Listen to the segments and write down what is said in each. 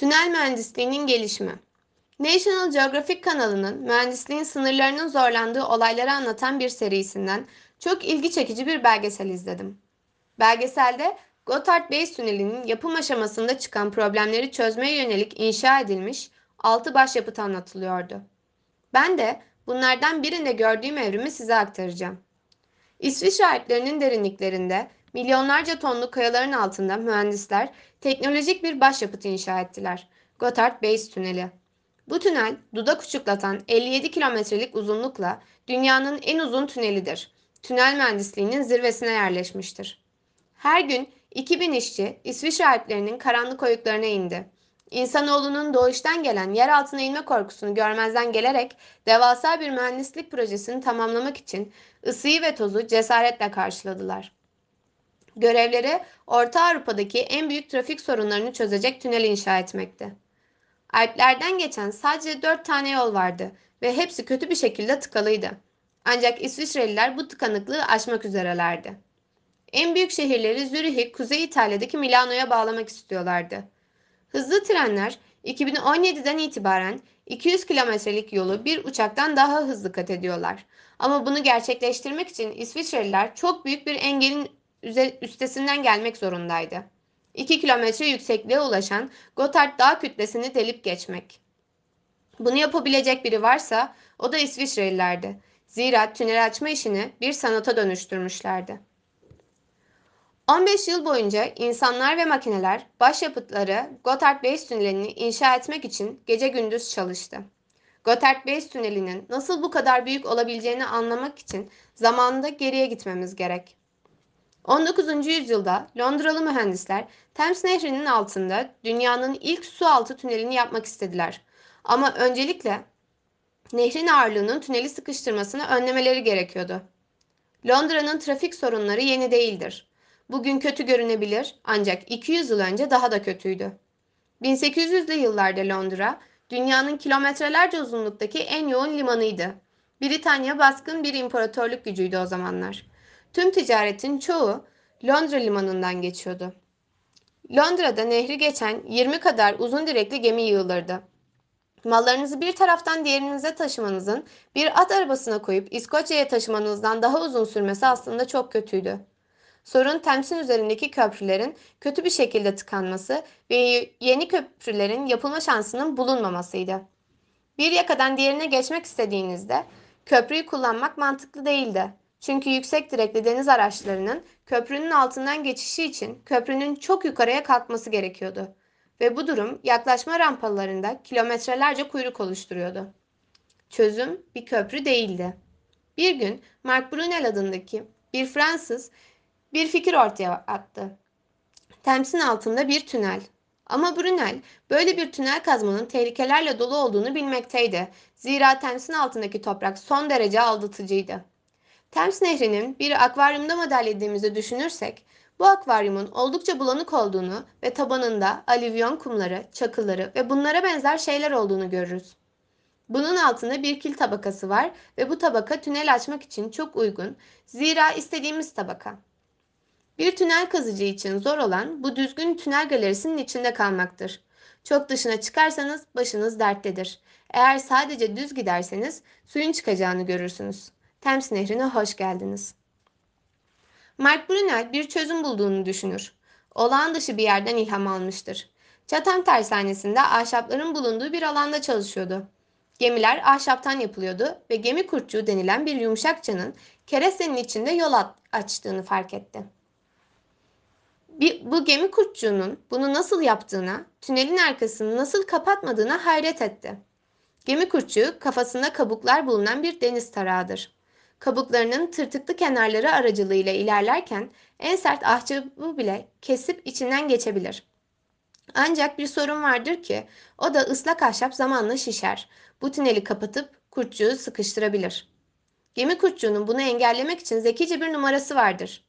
Tünel mühendisliğinin gelişimi. National Geographic kanalının mühendisliğin sınırlarının zorlandığı olayları anlatan bir serisinden çok ilgi çekici bir belgesel izledim. Belgeselde Gotthard Base Tüneli'nin yapım aşamasında çıkan problemleri çözmeye yönelik inşa edilmiş 6 başyapıt anlatılıyordu. Ben de bunlardan birinde gördüğüm evrimi size aktaracağım. İsviçre Alplerinin derinliklerinde milyonlarca tonluk kayaların altında mühendisler teknolojik bir başyapıt inşa ettiler. Gotthard Base Tüneli. Bu tünel dudak uçuklatan 57 kilometrelik uzunlukla dünyanın en uzun tünelidir. Tünel mühendisliğinin zirvesine yerleşmiştir. Her gün 2000 işçi İsviçre Alplerinin karanlık oyuklarına indi. İnsanoğlunun doğuştan gelen yer altına inme korkusunu görmezden gelerek devasa bir mühendislik projesini tamamlamak için ısıyı ve tozu cesaretle karşıladılar. Görevleri Orta Avrupa'daki en büyük trafik sorunlarını çözecek tünel inşa etmekti. Alplerden geçen sadece dört tane yol vardı ve hepsi kötü bir şekilde tıkalıydı. Ancak İsviçreliler bu tıkanıklığı aşmak üzerelerdi. En büyük şehirleri Zürih'i Kuzey İtalya'daki Milano'ya bağlamak istiyorlardı. Hızlı trenler 2017'den itibaren 200 kilometrelik yolu bir uçaktan daha hızlı kat ediyorlar. Ama bunu gerçekleştirmek için İsviçreliler çok büyük bir engelin üstesinden gelmek zorundaydı. 2 kilometre yüksekliğe ulaşan Gotthard Dağ kütlesini delip geçmek. Bunu yapabilecek biri varsa o da İsviçrelilerdi. Zira tünel açma işini bir sanata dönüştürmüşlerdi. 15 yıl boyunca insanlar ve makineler başyapıtları Gotthard Base Tüneli'ni inşa etmek için gece gündüz çalıştı. Gotthard Base Tüneli'nin nasıl bu kadar büyük olabileceğini anlamak için zamanında geriye gitmemiz gerek. 19. yüzyılda Londralı mühendisler Thames Nehri'nin altında dünyanın ilk su altı tünelini yapmak istediler. Ama öncelikle nehrin ağırlığının tüneli sıkıştırmasını önlemeleri gerekiyordu. Londra'nın trafik sorunları yeni değildir. Bugün kötü görünebilir ancak 200 yıl önce daha da kötüydü. 1800'lü yıllarda Londra dünyanın kilometrelerce uzunluktaki en yoğun limanıydı. Britanya baskın bir imparatorluk gücüydü o zamanlar. Tüm ticaretin çoğu Londra limanından geçiyordu. Londra'da nehri geçen 20 kadar uzun direkli gemi yığılırdı. Mallarınızı bir taraftan diğerinize taşımanızın bir at arabasına koyup İskoçya'ya taşımanızdan daha uzun sürmesi aslında çok kötüydü. Sorun Tems'in üzerindeki köprülerin kötü bir şekilde tıkanması ve yeni köprülerin yapılma şansının bulunmamasıydı. Bir yakadan diğerine geçmek istediğinizde köprüyü kullanmak mantıklı değildi. Çünkü yüksek direkli deniz araçlarının köprünün altından geçişi için köprünün çok yukarıya kalkması gerekiyordu. Ve bu durum yaklaşma rampalarında kilometrelerce kuyruk oluşturuyordu. Çözüm bir köprü değildi. Bir gün Mark Brunel adındaki bir Fransız bir fikir ortaya attı. Temsin altında bir tünel. Ama Brunel böyle bir tünel kazmanın tehlikelerle dolu olduğunu bilmekteydi. Zira Temsin altındaki toprak son derece aldatıcıydı. Thames Nehri'nin bir akvaryumda modellediğimizi düşünürsek, bu akvaryumun oldukça bulanık olduğunu ve tabanında alüvyon kumları, çakılları ve bunlara benzer şeyler olduğunu görürüz. Bunun altında bir kil tabakası var ve bu tabaka tünel açmak için çok uygun, zira istediğimiz tabaka. Bir tünel kazıcı için zor olan bu düzgün tünel galerisinin içinde kalmaktır. Çok dışına çıkarsanız başınız derttedir. Eğer sadece düz giderseniz suyun çıkacağını görürsünüz. Thames Nehri'ne hoş geldiniz. Mark Brunel bir çözüm bulduğunu düşünür. Olağan dışı bir yerden ilham almıştır. Chatham tersanesinde ahşapların bulunduğu bir alanda çalışıyordu. Gemiler ahşaptan yapılıyordu ve gemi kurtçuğu denilen bir yumuşakçanın kerestenin içinde yol açtığını fark etti. Bir, bu gemi kurtçuğunun bunu nasıl yaptığına, tünelin arkasını nasıl kapatmadığına hayret etti. Gemi kurtçuğu kafasında kabuklar bulunan bir deniz tarağıdır kabuklarının tırtıklı kenarları aracılığıyla ilerlerken en sert ahçabı bile kesip içinden geçebilir. Ancak bir sorun vardır ki o da ıslak ahşap zamanla şişer. Bu tüneli kapatıp kurtçuğu sıkıştırabilir. Gemi kurtçuğunun bunu engellemek için zekice bir numarası vardır.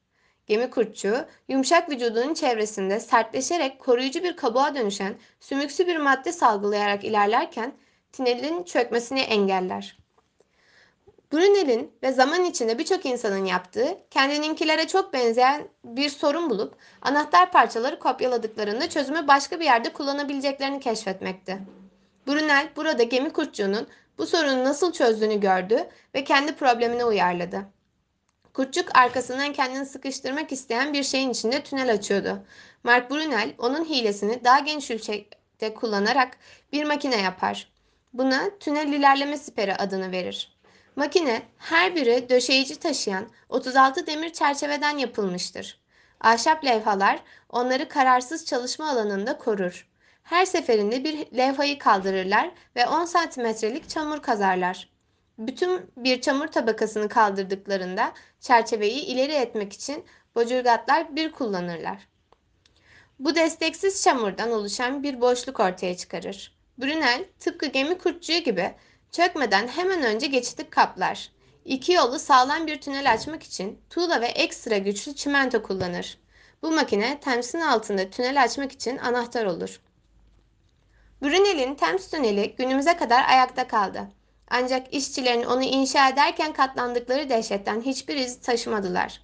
Gemi kurtçuğu yumuşak vücudunun çevresinde sertleşerek koruyucu bir kabuğa dönüşen sümüksü bir madde salgılayarak ilerlerken tünelin çökmesini engeller. Brunel'in ve zaman içinde birçok insanın yaptığı, kendininkilere çok benzeyen bir sorun bulup anahtar parçaları kopyaladıklarında çözümü başka bir yerde kullanabileceklerini keşfetmekti. Brunel burada gemi kurtçuğunun bu sorunu nasıl çözdüğünü gördü ve kendi problemine uyarladı. Kurtçuk arkasından kendini sıkıştırmak isteyen bir şeyin içinde tünel açıyordu. Mark Brunel onun hilesini daha geniş ölçekte kullanarak bir makine yapar. Buna tünel ilerleme siperi adını verir. Makine her biri döşeyici taşıyan 36 demir çerçeveden yapılmıştır. Ahşap levhalar onları kararsız çalışma alanında korur. Her seferinde bir levhayı kaldırırlar ve 10 santimetrelik çamur kazarlar. Bütün bir çamur tabakasını kaldırdıklarında çerçeveyi ileri etmek için bocurgatlar bir kullanırlar. Bu desteksiz çamurdan oluşan bir boşluk ortaya çıkarır. Brunel tıpkı gemi kurtçuğu gibi çökmeden hemen önce geçidi kaplar. İki yolu sağlam bir tünel açmak için tuğla ve ekstra güçlü çimento kullanır. Bu makine Thames'in altında tünel açmak için anahtar olur. Brunel'in Thames tüneli günümüze kadar ayakta kaldı. Ancak işçilerin onu inşa ederken katlandıkları dehşetten hiçbir iz taşımadılar.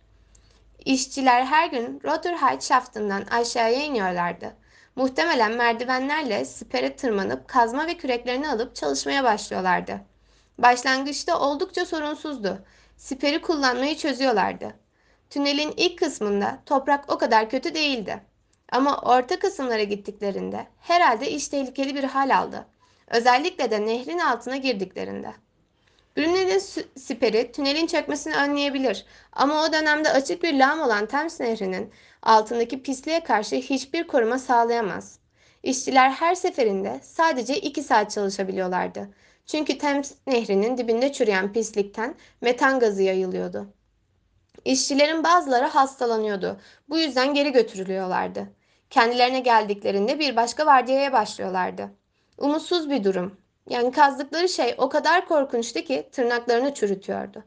İşçiler her gün Rotherhithe şaftından aşağıya iniyorlardı. Muhtemelen merdivenlerle sipere tırmanıp kazma ve küreklerini alıp çalışmaya başlıyorlardı. Başlangıçta oldukça sorunsuzdu. Siperi kullanmayı çözüyorlardı. Tünelin ilk kısmında toprak o kadar kötü değildi. Ama orta kısımlara gittiklerinde herhalde iş tehlikeli bir hal aldı. Özellikle de nehrin altına girdiklerinde. Brunel'in siperi tünelin çökmesini önleyebilir ama o dönemde açık bir lağım olan Thames Nehri'nin altındaki pisliğe karşı hiçbir koruma sağlayamaz. İşçiler her seferinde sadece 2 saat çalışabiliyorlardı. Çünkü Thames Nehri'nin dibinde çürüyen pislikten metan gazı yayılıyordu. İşçilerin bazıları hastalanıyordu. Bu yüzden geri götürülüyorlardı. Kendilerine geldiklerinde bir başka vardiyaya başlıyorlardı. Umutsuz bir durum. Yani kazdıkları şey o kadar korkunçtu ki tırnaklarını çürütüyordu.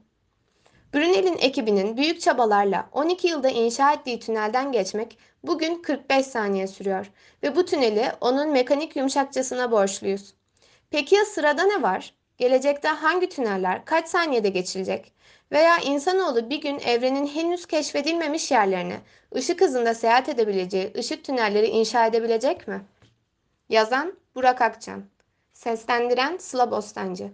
Brunel'in ekibinin büyük çabalarla 12 yılda inşa ettiği tünelden geçmek bugün 45 saniye sürüyor ve bu tüneli onun mekanik yumuşakçasına borçluyuz. Peki ya sırada ne var? Gelecekte hangi tüneller kaç saniyede geçilecek? Veya insanoğlu bir gün evrenin henüz keşfedilmemiş yerlerine ışık hızında seyahat edebileceği ışık tünelleri inşa edebilecek mi? Yazan Burak Akçan Seslendiren Sıla Bostancı